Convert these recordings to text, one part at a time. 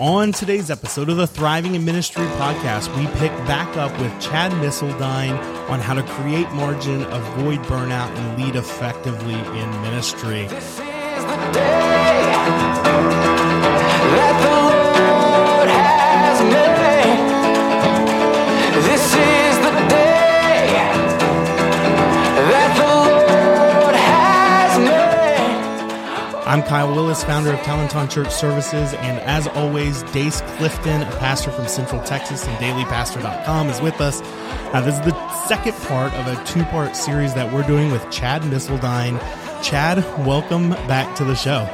On today's episode of the Thriving in Ministry podcast, we pick back up with Chad Missildine on how to create margin, avoid burnout, and lead effectively in ministry. I'm Kyle Willis, founder of Talenton Church Services, and as always, Dace Clifton, a pastor from Central Texas and dailypastor.com, is with us. Now, this is the second part of a two part series that we're doing with Chad Missildine. Chad, welcome back to the show.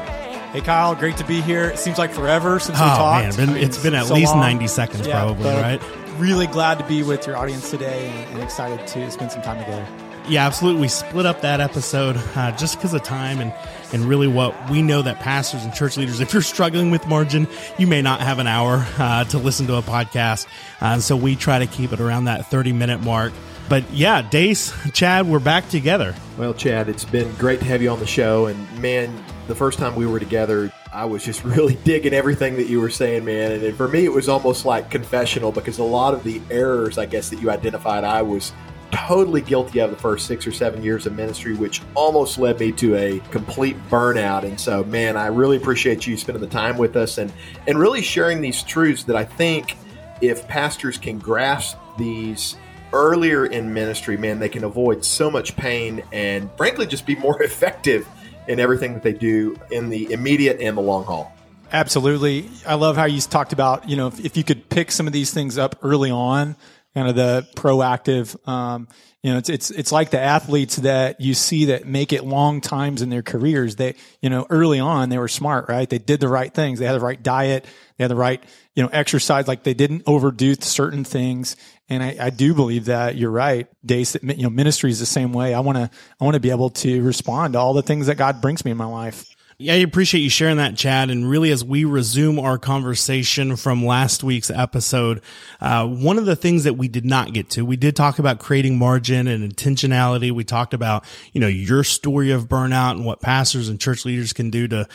Hey Kyle, great to be here. It seems like forever since oh, we talked. Man, been, it's been at so least long. 90 seconds, yeah, probably, right? Really glad to be with your audience today and, and excited to spend some time together yeah, absolutely. We split up that episode uh, just because of time and and really what we know that pastors and church leaders, if you're struggling with margin, you may not have an hour uh, to listen to a podcast. Uh, so we try to keep it around that 30 minute mark. But yeah, Dace, Chad, we're back together. Well, Chad, it's been great to have you on the show. And man, the first time we were together, I was just really digging everything that you were saying, man. And for me, it was almost like confessional because a lot of the errors, I guess, that you identified, I was totally guilty of the first six or seven years of ministry, which almost led me to a complete burnout. And so, man, I really appreciate you spending the time with us and, and really sharing these truths that I think if pastors can grasp these earlier in ministry, man, they can avoid so much pain and frankly just be more effective in everything that they do in the immediate and the long haul. Absolutely. I love how you talked about, you know, if, if you could pick some of these things up early on, kind of the proactive. Um, you know, it's it's it's like the athletes that you see that make it long times in their careers. They, you know, early on they were smart, right? They did the right things. They had the right diet. They had the right, you know, exercise. Like they didn't overdo certain things. And I, I do believe that you're right, Dace. That you know, ministry is the same way. I want to I want to be able to respond to all the things that God brings me in my life. Yeah, I appreciate you sharing that, Chad. And really, as we resume our conversation from last week's episode, uh, one of the things that we did not get to, we did talk about creating margin and intentionality. We talked about, you know, your story of burnout and what pastors and church leaders can do to,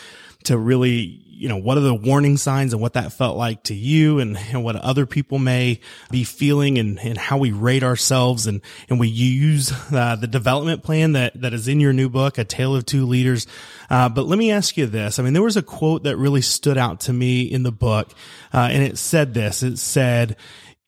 to really you know, what are the warning signs and what that felt like to you and, and what other people may be feeling and, and how we rate ourselves. And, and we use uh, the development plan that, that is in your new book, A Tale of Two Leaders. Uh, but let me ask you this. I mean, there was a quote that really stood out to me in the book. Uh, and it said this, it said,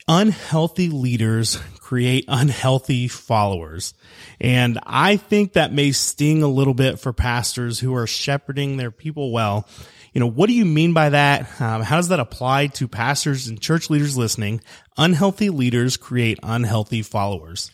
unhealthy leaders create unhealthy followers. And I think that may sting a little bit for pastors who are shepherding their people well you know, what do you mean by that? Um, how does that apply to pastors and church leaders listening? Unhealthy leaders create unhealthy followers.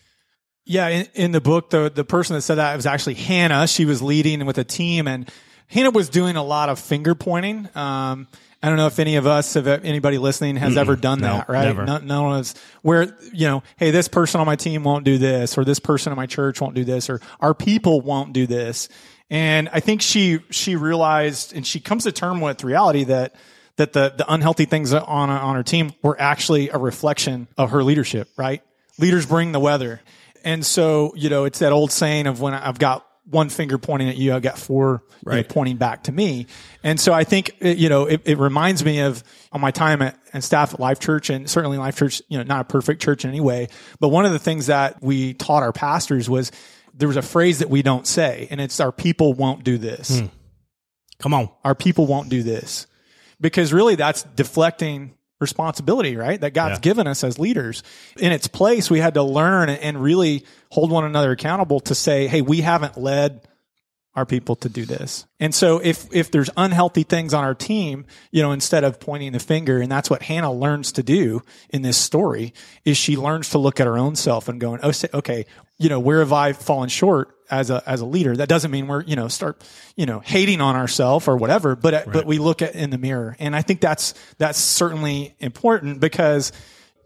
Yeah, in, in the book, the the person that said that was actually Hannah. She was leading with a team, and Hannah was doing a lot of finger pointing. Um, I don't know if any of us, if anybody listening has Mm-mm, ever done that, no, right? No, no one is where, you know, hey, this person on my team won't do this, or this person in my church won't do this, or our people won't do this. And I think she, she realized and she comes to term with reality that, that the, the unhealthy things on, on her team were actually a reflection of her leadership, right? Leaders bring the weather. And so, you know, it's that old saying of when I've got one finger pointing at you, I've got four right. you know, pointing back to me. And so I think, you know, it, it reminds me of on my time at, and staff at Life Church and certainly Life Church, you know, not a perfect church in any way. But one of the things that we taught our pastors was there was a phrase that we don't say, and it's our people won't do this. Hmm. Come on. Our people won't do this. Because really that's deflecting responsibility, right? That God's yeah. given us as leaders. In its place, we had to learn and really hold one another accountable to say, hey, we haven't led our people to do this. And so if, if there's unhealthy things on our team, you know, instead of pointing the finger, and that's what Hannah learns to do in this story, is she learns to look at her own self and going, oh, okay, you know, where have I fallen short as a, as a leader? That doesn't mean we're, you know, start, you know, hating on ourselves or whatever, but, right. but we look at in the mirror. And I think that's, that's certainly important because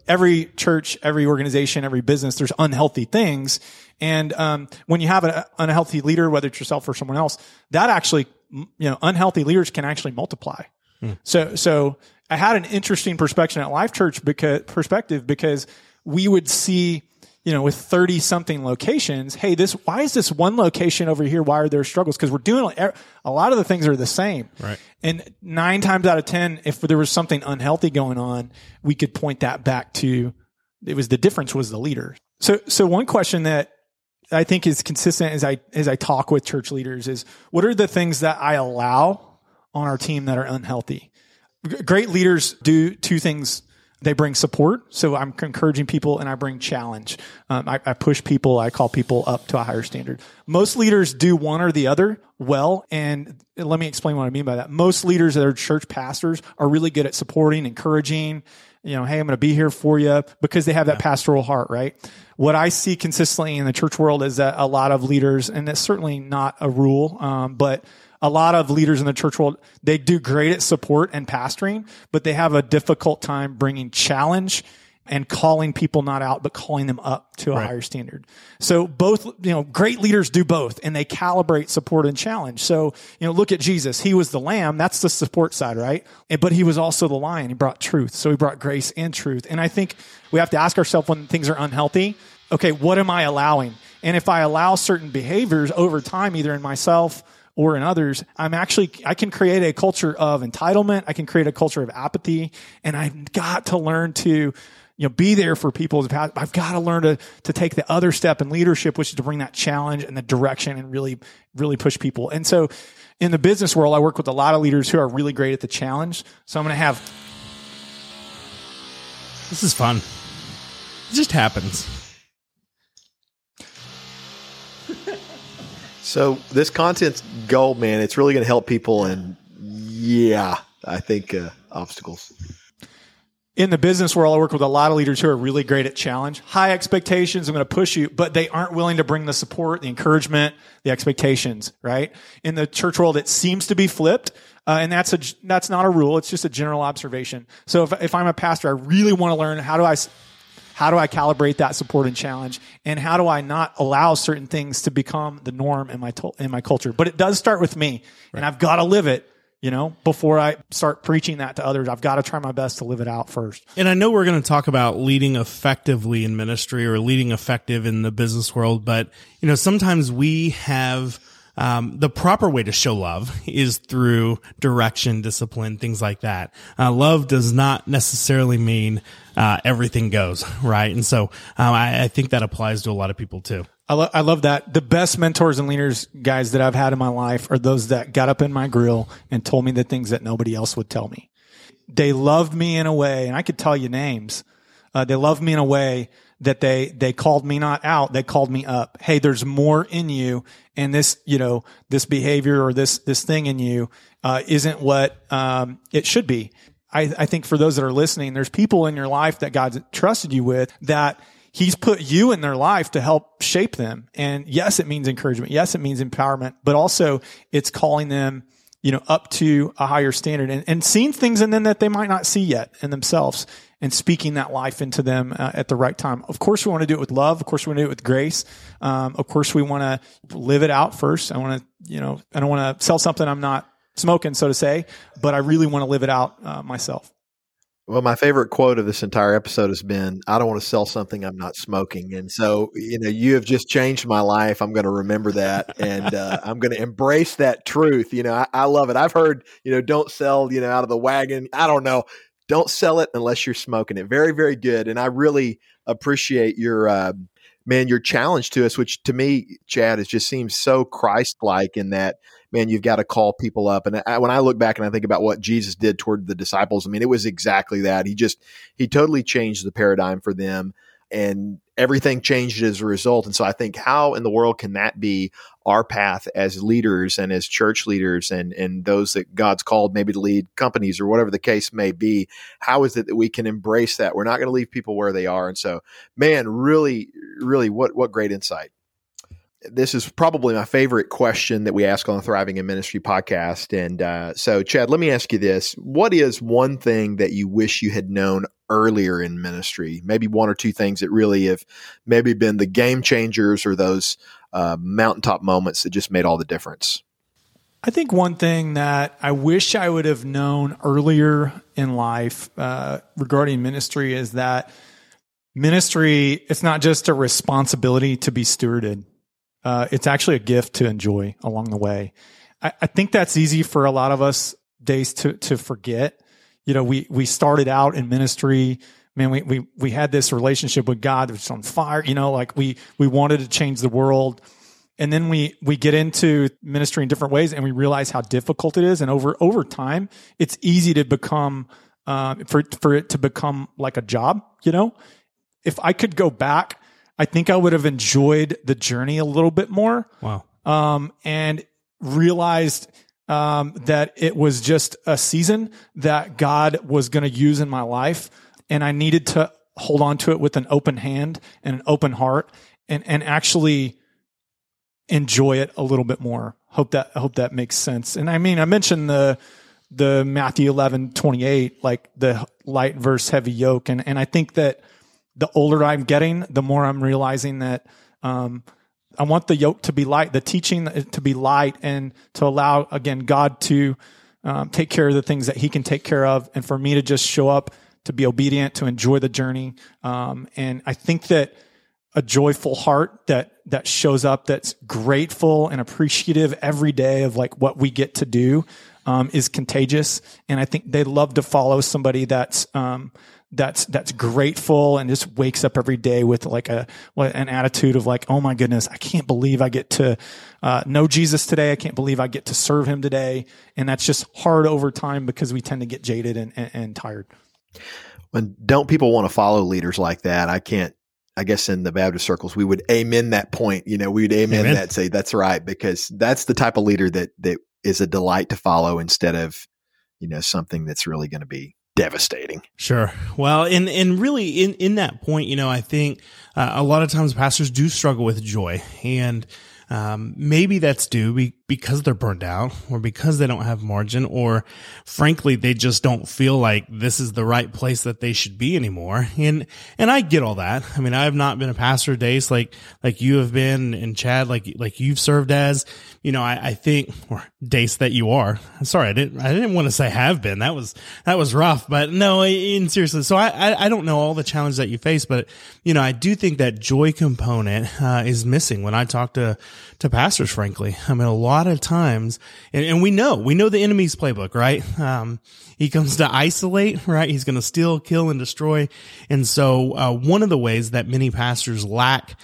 every church, every organization, every business, there's unhealthy things. And um, when you have an unhealthy leader, whether it's yourself or someone else, that actually, you know, unhealthy leaders can actually multiply. Hmm. So, so I had an interesting perspective at Life Church because perspective because we would see, you know, with 30 something locations, hey, this, why is this one location over here? Why are there struggles? Because we're doing a lot of the things are the same. Right. And nine times out of 10, if there was something unhealthy going on, we could point that back to it was the difference was the leader. So, so one question that I think is consistent as I, as I talk with church leaders is what are the things that I allow on our team that are unhealthy? Great leaders do two things they bring support. So I'm encouraging people and I bring challenge. Um, I, I, push people. I call people up to a higher standard. Most leaders do one or the other well. And let me explain what I mean by that. Most leaders that are church pastors are really good at supporting, encouraging, you know, hey, I'm going to be here for you because they have that yeah. pastoral heart, right? What I see consistently in the church world is that a lot of leaders, and it's certainly not a rule, um, but a lot of leaders in the church world, they do great at support and pastoring, but they have a difficult time bringing challenge and calling people not out, but calling them up to a right. higher standard. So both, you know, great leaders do both and they calibrate support and challenge. So, you know, look at Jesus. He was the lamb. That's the support side, right? But he was also the lion. He brought truth. So he brought grace and truth. And I think we have to ask ourselves when things are unhealthy, okay, what am I allowing? And if I allow certain behaviors over time, either in myself or in others, I'm actually, I can create a culture of entitlement. I can create a culture of apathy and I've got to learn to, you know, be there for people. I've got to learn to, to take the other step in leadership, which is to bring that challenge and the direction and really, really push people. And so in the business world, I work with a lot of leaders who are really great at the challenge. So I'm going to have. This is fun. It just happens. So this content's gold, man. It's really going to help people, and yeah, I think uh, obstacles. In the business world, I work with a lot of leaders who are really great at challenge, high expectations. I'm going to push you, but they aren't willing to bring the support, the encouragement, the expectations. Right? In the church world, it seems to be flipped. Uh, and that's a that's not a rule. It's just a general observation. So if if I'm a pastor, I really want to learn how do I how do I calibrate that support and challenge? And how do I not allow certain things to become the norm in my, to- in my culture? But it does start with me right. and I've got to live it you know, before I start preaching that to others, I've got to try my best to live it out first. And I know we're going to talk about leading effectively in ministry or leading effective in the business world, but you know, sometimes we have um, the proper way to show love is through direction, discipline, things like that. Uh, love does not necessarily mean uh, everything goes right, and so um, I, I, think that applies to a lot of people too. I, lo- I love that. The best mentors and leaders, guys, that I've had in my life are those that got up in my grill and told me the things that nobody else would tell me. They loved me in a way, and I could tell you names. Uh, they loved me in a way that they, they called me not out, they called me up. Hey, there's more in you and this, you know, this behavior or this, this thing in you, uh, isn't what, um, it should be. I, I think for those that are listening, there's people in your life that God's trusted you with that He's put you in their life to help shape them. And yes, it means encouragement. Yes, it means empowerment, but also it's calling them, you know, up to a higher standard and, and seeing things in them that they might not see yet in themselves and speaking that life into them uh, at the right time. Of course, we want to do it with love. Of course, we want to do it with grace. Um, of course, we want to live it out first. I want to, you know, I don't want to sell something I'm not smoking, so to say, but I really want to live it out uh, myself. Well, my favorite quote of this entire episode has been, I don't want to sell something I'm not smoking. And so, you know, you have just changed my life. I'm going to remember that and uh, I'm going to embrace that truth. You know, I, I, love it. I've heard, you know, don't sell, you know, out of the wagon. I don't know don't sell it unless you're smoking it. Very, very good. And I really appreciate your, uh, man, your challenge to us, which to me, Chad, it just seems so Christ like in that, man, you've got to call people up. And I, when I look back and I think about what Jesus did toward the disciples, I mean, it was exactly that. He just, he totally changed the paradigm for them and everything changed as a result. And so I think how in the world can that be our path as leaders and as church leaders and, and those that God's called maybe to lead companies or whatever the case may be? How is it that we can embrace that? We're not going to leave people where they are. And so, man, really, really, what, what great insight this is probably my favorite question that we ask on the Thriving in Ministry podcast. And uh, so, Chad, let me ask you this: What is one thing that you wish you had known earlier in ministry? Maybe one or two things that really have maybe been the game changers or those uh, mountaintop moments that just made all the difference. I think one thing that I wish I would have known earlier in life uh, regarding ministry is that ministry, it's not just a responsibility to be stewarded. Uh, it's actually a gift to enjoy along the way. I, I think that's easy for a lot of us Dace to, to forget. You know, we, we started out in ministry. Man, we, we, we had this relationship with God that was on fire, you know, like we, we wanted to change the world. And then we, we get into ministry in different ways and we realize how difficult it is. And over, over time, it's easy to become, uh, for, for it to become like a job, you know? If I could go back, I think I would have enjoyed the journey a little bit more. Wow. Um, and realized, um, that it was just a season that God was going to use in my life. And I needed to hold on to it with an open hand and an open heart and, and actually enjoy it a little bit more. Hope that, I hope that makes sense. And I mean, I mentioned the, the Matthew 11, 28, like the light versus heavy yoke. And, and I think that the older I'm getting, the more I'm realizing that, um, I want the yoke to be light, the teaching to be light and to allow again, God to, um, take care of the things that he can take care of. And for me to just show up, to be obedient, to enjoy the journey. Um, and I think that, a joyful heart that that shows up that's grateful and appreciative every day of like what we get to do um, is contagious and i think they love to follow somebody that's um, that's that's grateful and just wakes up every day with like a an attitude of like oh my goodness i can't believe i get to uh, know jesus today. I can't believe i get to serve him today. And that's just hard over time because we tend to get jaded and, and, and tired. When don't people want to follow leaders like that? I can't I guess in the Baptist circles, we would amen that point. You know, we would amen, amen, that, say that's right, because that's the type of leader that that is a delight to follow instead of, you know, something that's really going to be devastating. Sure. Well, and and really in in that point, you know, I think uh, a lot of times pastors do struggle with joy, and um, maybe that's due be, because they're burned out or because they don't have margin or frankly, they just don't feel like this is the right place that they should be anymore. And, and I get all that. I mean, I have not been a pastor Dace like, like you have been and Chad, like, like you've served as, you know, I, I think, or Dace that you are. Sorry, I didn't, I didn't want to say have been. That was, that was rough, but no, in seriously. So I, I, I don't know all the challenges that you face, but, you know, I do think that joy component, uh, is missing when I talk to, to pastors, frankly. I mean, a lot of times, and, and we know, we know the enemy's playbook, right? Um, he comes to isolate, right? He's going to steal, kill, and destroy. And so, uh, one of the ways that many pastors lack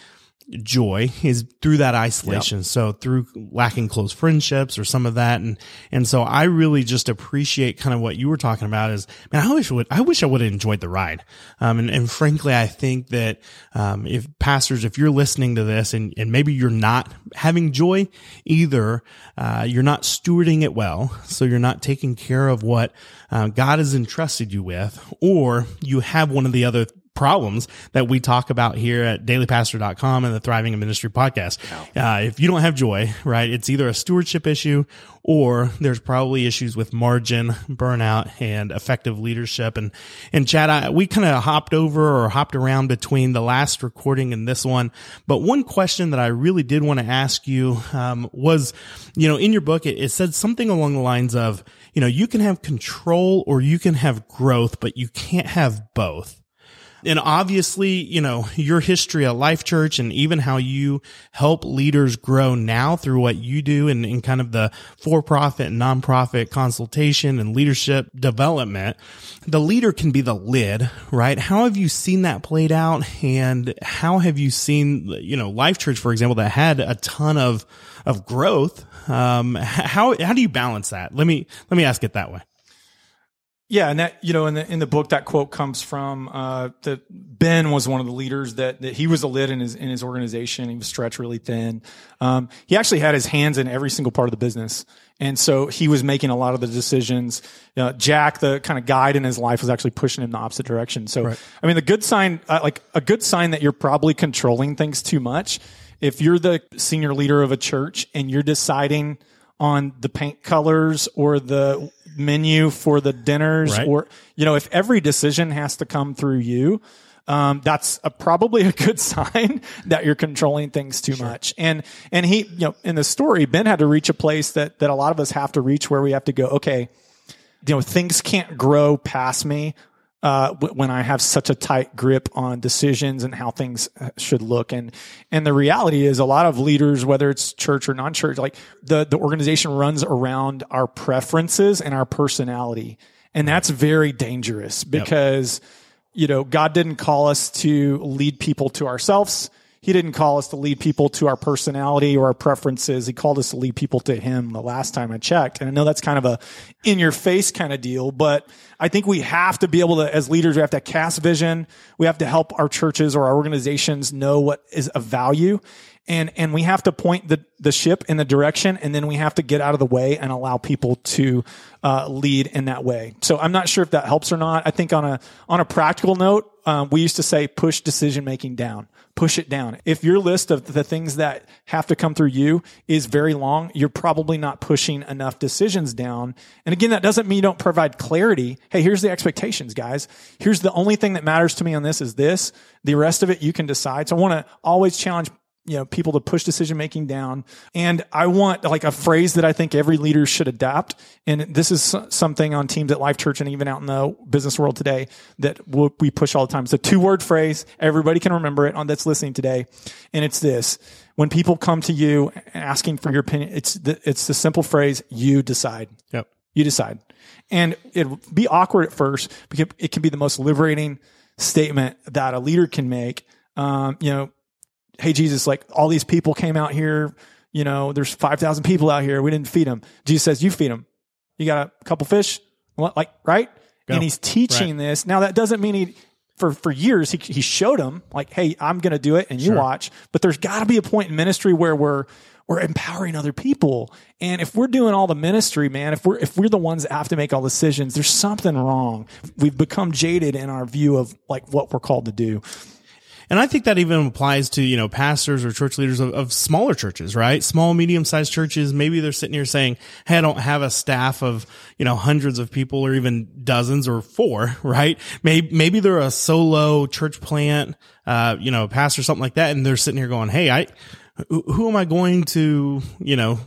joy is through that isolation. Yep. So through lacking close friendships or some of that. And, and so I really just appreciate kind of what you were talking about is, man, I wish I would, I wish I would have enjoyed the ride. Um, and, and frankly, I think that, um, if pastors, if you're listening to this and, and maybe you're not having joy, either, uh, you're not stewarding it well. So you're not taking care of what, uh, God has entrusted you with, or you have one of the other problems that we talk about here at dailypastor.com and the Thriving in Ministry podcast. Uh, if you don't have joy, right, it's either a stewardship issue or there's probably issues with margin, burnout, and effective leadership. And, and Chad, I, we kind of hopped over or hopped around between the last recording and this one. But one question that I really did want to ask you, um, was, you know, in your book, it, it said something along the lines of, you know, you can have control or you can have growth, but you can't have both. And obviously, you know, your history at Life Church and even how you help leaders grow now through what you do and in, in kind of the for profit and nonprofit consultation and leadership development, the leader can be the lid, right? How have you seen that played out? And how have you seen, you know, Life Church, for example, that had a ton of, of growth? Um, how, how do you balance that? Let me, let me ask it that way. Yeah, and that you know, in the in the book, that quote comes from uh, that Ben was one of the leaders that that he was a lid in his in his organization. He was stretched really thin. Um, he actually had his hands in every single part of the business, and so he was making a lot of the decisions. Uh, Jack, the kind of guide in his life, was actually pushing him the opposite direction. So, right. I mean, the good sign, uh, like a good sign that you're probably controlling things too much. If you're the senior leader of a church and you're deciding on the paint colors or the menu for the dinners right. or you know if every decision has to come through you um, that's a, probably a good sign that you're controlling things too sure. much and and he you know in the story ben had to reach a place that that a lot of us have to reach where we have to go okay you know things can't grow past me uh, when I have such a tight grip on decisions and how things uh, should look. And, and the reality is a lot of leaders, whether it's church or non-church, like the, the organization runs around our preferences and our personality. And that's very dangerous because, yep. you know, God didn't call us to lead people to ourselves. He didn't call us to lead people to our personality or our preferences. He called us to lead people to him the last time I checked. And I know that's kind of a in your face kind of deal, but I think we have to be able to, as leaders, we have to cast vision. We have to help our churches or our organizations know what is of value. And, and we have to point the, the ship in the direction and then we have to get out of the way and allow people to, uh, lead in that way. So I'm not sure if that helps or not. I think on a, on a practical note, um, we used to say push decision making down push it down. If your list of the things that have to come through you is very long, you're probably not pushing enough decisions down. And again, that doesn't mean you don't provide clarity. Hey, here's the expectations, guys. Here's the only thing that matters to me on this is this. The rest of it you can decide. So I want to always challenge you know, people to push decision making down. And I want like a phrase that I think every leader should adapt. And this is something on teams at Life Church and even out in the business world today that we push all the time. It's a two word phrase. Everybody can remember it on that's listening today. And it's this. When people come to you asking for your opinion, it's the, it's the simple phrase, you decide. Yep. You decide. And it'll be awkward at first because it can be the most liberating statement that a leader can make. Um, you know, hey, Jesus, like all these people came out here, you know, there's 5,000 people out here. We didn't feed them. Jesus says, you feed them. You got a couple fish, like, right? Go. And he's teaching right. this. Now that doesn't mean he, for, for years, he, he showed them like, Hey, I'm going to do it and you sure. watch, but there's gotta be a point in ministry where we're, we're empowering other people. And if we're doing all the ministry, man, if we're if we're the ones that have to make all decisions, there's something wrong. We've become jaded in our view of like what we're called to do. And I think that even applies to, you know, pastors or church leaders of, of smaller churches, right? Small, medium sized churches. Maybe they're sitting here saying, Hey, I don't have a staff of, you know, hundreds of people or even dozens or four, right? Maybe, maybe they're a solo church plant, uh, you know, pastor, something like that. And they're sitting here going, Hey, I, who am I going to, you know,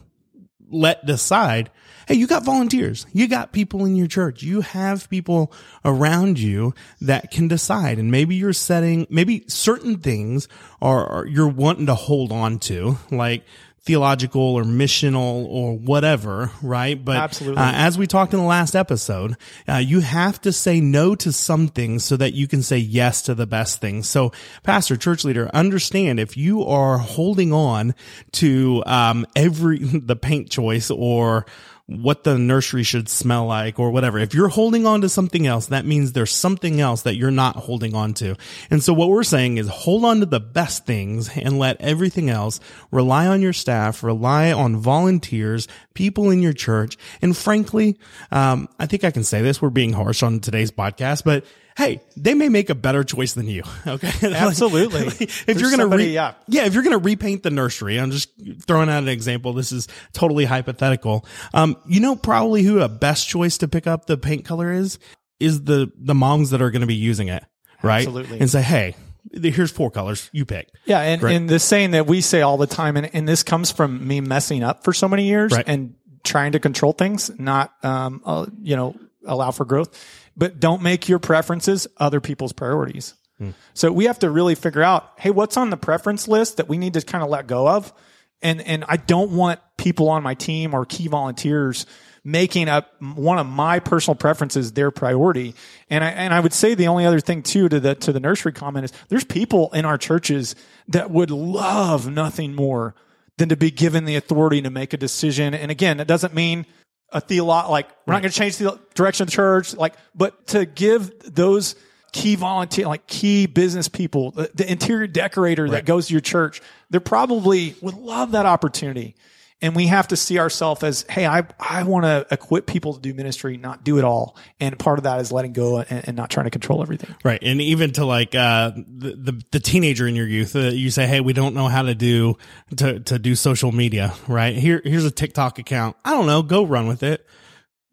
let decide Hey, you got volunteers. You got people in your church. You have people around you that can decide. And maybe you're setting, maybe certain things are, are you're wanting to hold on to, like theological or missional or whatever, right? But Absolutely. Uh, as we talked in the last episode, uh, you have to say no to some things so that you can say yes to the best things. So, pastor, church leader, understand if you are holding on to um, every the paint choice or what the nursery should smell like or whatever. If you're holding on to something else, that means there's something else that you're not holding on to. And so what we're saying is hold on to the best things and let everything else rely on your staff, rely on volunteers, people in your church. And frankly, um, I think I can say this. We're being harsh on today's podcast, but hey, they may make a better choice than you. Okay. Absolutely. like, if There's you're going to, re- yeah. yeah, if you're going to repaint the nursery, I'm just throwing out an example. This is totally hypothetical. Um, you know, probably who a best choice to pick up the paint color is, is the, the moms that are going to be using it. Right. Absolutely. And say, Hey, here's four colors you pick yeah and, and the saying that we say all the time and, and this comes from me messing up for so many years right. and trying to control things not um, uh, you know allow for growth but don't make your preferences other people's priorities. Hmm. So we have to really figure out, hey, what's on the preference list that we need to kind of let go of? And, and I don't want people on my team or key volunteers making up one of my personal preferences their priority. And I, and I would say the only other thing too to the, to the nursery comment is there's people in our churches that would love nothing more than to be given the authority to make a decision. And again, it doesn't mean a theolo, like we're right. not going to change the direction of the church, like, but to give those key volunteer, like key business people, the, the interior decorator right. that goes to your church, they're probably would love that opportunity. And we have to see ourselves as, hey, I, I want to equip people to do ministry, not do it all. And part of that is letting go and, and not trying to control everything. Right. And even to like, uh, the, the, the teenager in your youth, uh, you say, Hey, we don't know how to do, to, to do social media, right? Here, here's a TikTok account. I don't know. Go run with it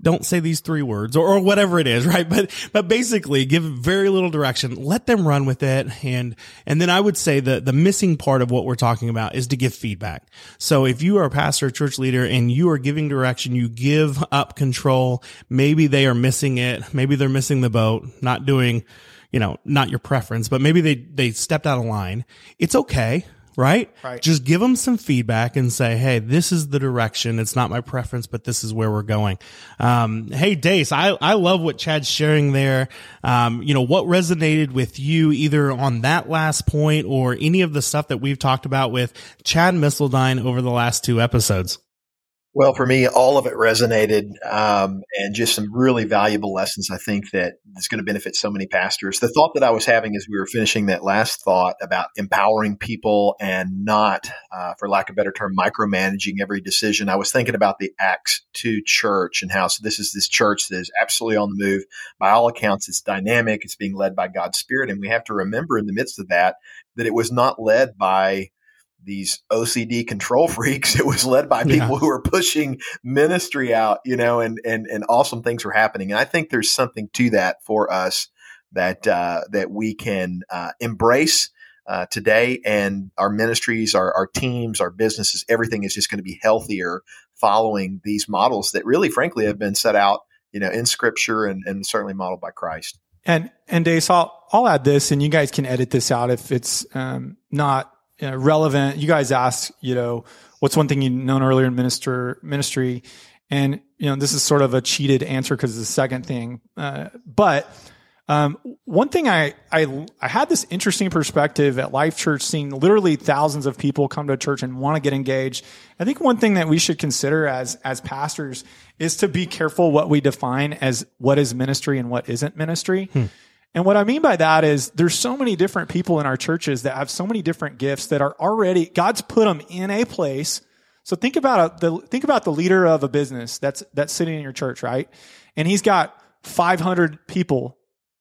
don't say these three words or, or whatever it is, right? But, but basically give very little direction. Let them run with it. And, and then I would say that the missing part of what we're talking about is to give feedback. So if you are a pastor, church leader, and you are giving direction, you give up control. Maybe they are missing it. Maybe they're missing the boat, not doing, you know, not your preference, but maybe they, they stepped out of line. It's okay right? Right. Just give them some feedback and say, Hey, this is the direction. It's not my preference, but this is where we're going. Um, hey, Dace, I, I love what Chad's sharing there. Um, you know, what resonated with you either on that last point or any of the stuff that we've talked about with Chad Missildine over the last two episodes? Well, for me, all of it resonated, um, and just some really valuable lessons. I think that is going to benefit so many pastors. The thought that I was having as we were finishing that last thought about empowering people and not, uh, for lack of a better term, micromanaging every decision. I was thinking about the Acts two church and how so this is this church that is absolutely on the move. By all accounts, it's dynamic. It's being led by God's Spirit, and we have to remember in the midst of that that it was not led by these OCD control freaks. It was led by people yeah. who were pushing ministry out, you know, and and and awesome things were happening. And I think there's something to that for us that uh, that we can uh, embrace. Uh, today and our ministries, our, our teams, our businesses, everything is just going to be healthier following these models that really, frankly, have been set out, you know, in scripture and, and certainly modeled by Christ. And, and Dace, I'll, I'll add this and you guys can edit this out if it's, um, not you know, relevant. You guys asked, you know, what's one thing you've known earlier in minister ministry, and you know, this is sort of a cheated answer because it's the second thing. Uh, but um, one thing I, I I had this interesting perspective at Life Church, seeing literally thousands of people come to church and want to get engaged. I think one thing that we should consider as as pastors is to be careful what we define as what is ministry and what isn't ministry. Hmm. And what I mean by that is there's so many different people in our churches that have so many different gifts that are already, God's put them in a place. So think about a, the, think about the leader of a business that's, that's sitting in your church, right? And he's got 500 people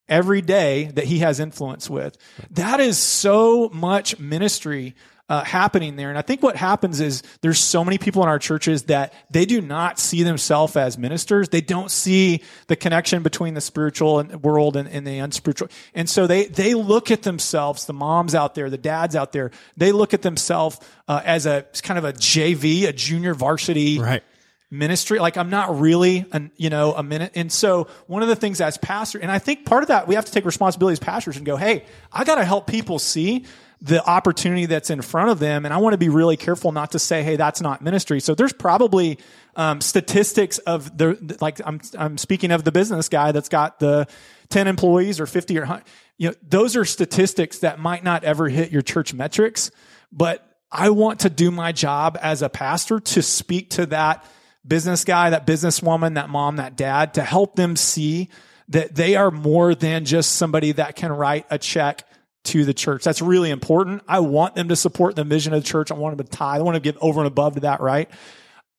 every day that he has influence with. That is so much ministry uh, happening there. And I think what happens is there's so many people in our churches that they do not see themselves as ministers. They don't see the connection between the spiritual and world and, and the unspiritual. And so they, they look at themselves, the moms out there, the dads out there, they look at themselves uh, as a kind of a JV, a junior varsity. Right ministry. Like I'm not really, an, you know, a minute. And so one of the things as pastor, and I think part of that we have to take responsibility as pastors and go, Hey, I got to help people see the opportunity that's in front of them. And I want to be really careful not to say, hey, that's not ministry. So there's probably um, statistics of the like I'm I'm speaking of the business guy that's got the 10 employees or 50 or 100. You know, those are statistics that might not ever hit your church metrics, but I want to do my job as a pastor to speak to that business guy, that businesswoman, that mom, that dad to help them see that they are more than just somebody that can write a check to the church. That's really important. I want them to support the mission of the church. I want them to tithe. I want to give over and above to that, right?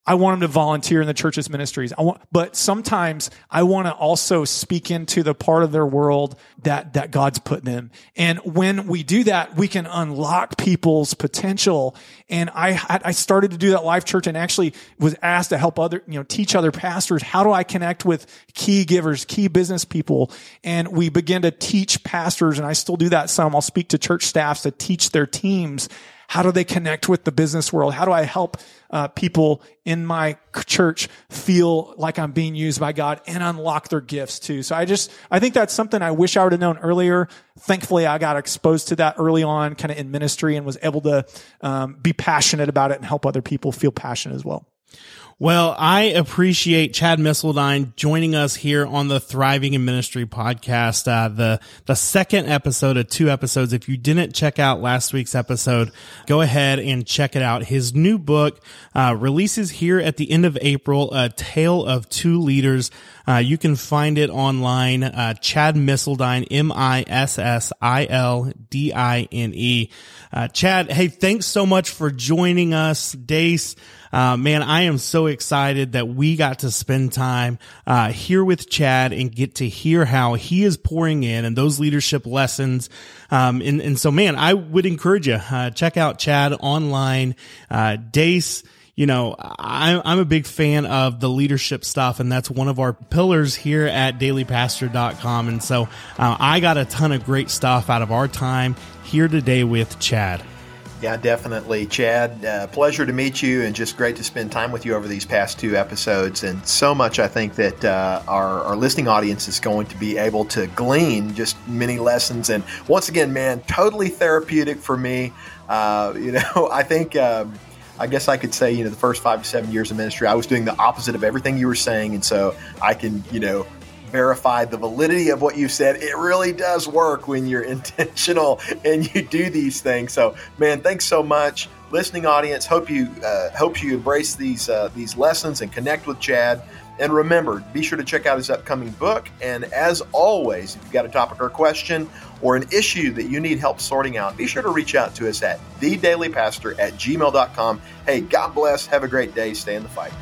I want them to volunteer in the church's ministries. I want, but sometimes I want to also speak into the part of their world that, that God's put them. And when we do that, we can unlock people's potential. And I, I started to do that life church and actually was asked to help other, you know, teach other pastors. How do I connect with key givers, key business people? And we begin to teach pastors and I still do that some. I'll speak to church staffs to teach their teams how do they connect with the business world? How do I help uh, people in my church feel like I'm being used by God and unlock their gifts too? So I just, I think that's something I wish I would have known earlier. Thankfully, I got exposed to that early on, kind of in ministry, and was able to um, be passionate about it and help other people feel passionate as well. Well, I appreciate Chad Missildine joining us here on the Thriving in Ministry podcast, uh, the, the second episode of two episodes. If you didn't check out last week's episode, go ahead and check it out. His new book, uh, releases here at the end of April, A Tale of Two Leaders. Uh, you can find it online, uh, Chad Missildine, M-I-S-S-I-L-D-I-N-E. Uh, Chad, hey, thanks so much for joining us. Dace, uh, man, I am so excited that we got to spend time, uh, here with Chad and get to hear how he is pouring in and those leadership lessons. Um, and, and so, man, I would encourage you, uh, check out Chad online, uh, Dace, you know, I'm, I'm a big fan of the leadership stuff, and that's one of our pillars here at dailypastor.com. And so uh, I got a ton of great stuff out of our time here today with Chad. Yeah, definitely. Chad, uh, pleasure to meet you and just great to spend time with you over these past two episodes. And so much I think that uh, our, our listening audience is going to be able to glean just many lessons. And once again, man, totally therapeutic for me. Uh, you know, I think. Um, I guess I could say, you know, the first five to seven years of ministry, I was doing the opposite of everything you were saying. And so I can, you know, verify the validity of what you said. It really does work when you're intentional and you do these things. So, man, thanks so much, listening audience. Hope you uh, hope you embrace these uh, these lessons and connect with Chad. And remember, be sure to check out his upcoming book. And as always, if you've got a topic or question or an issue that you need help sorting out, be sure to reach out to us at thedailypastor at gmail.com. Hey, God bless. Have a great day. Stay in the fight.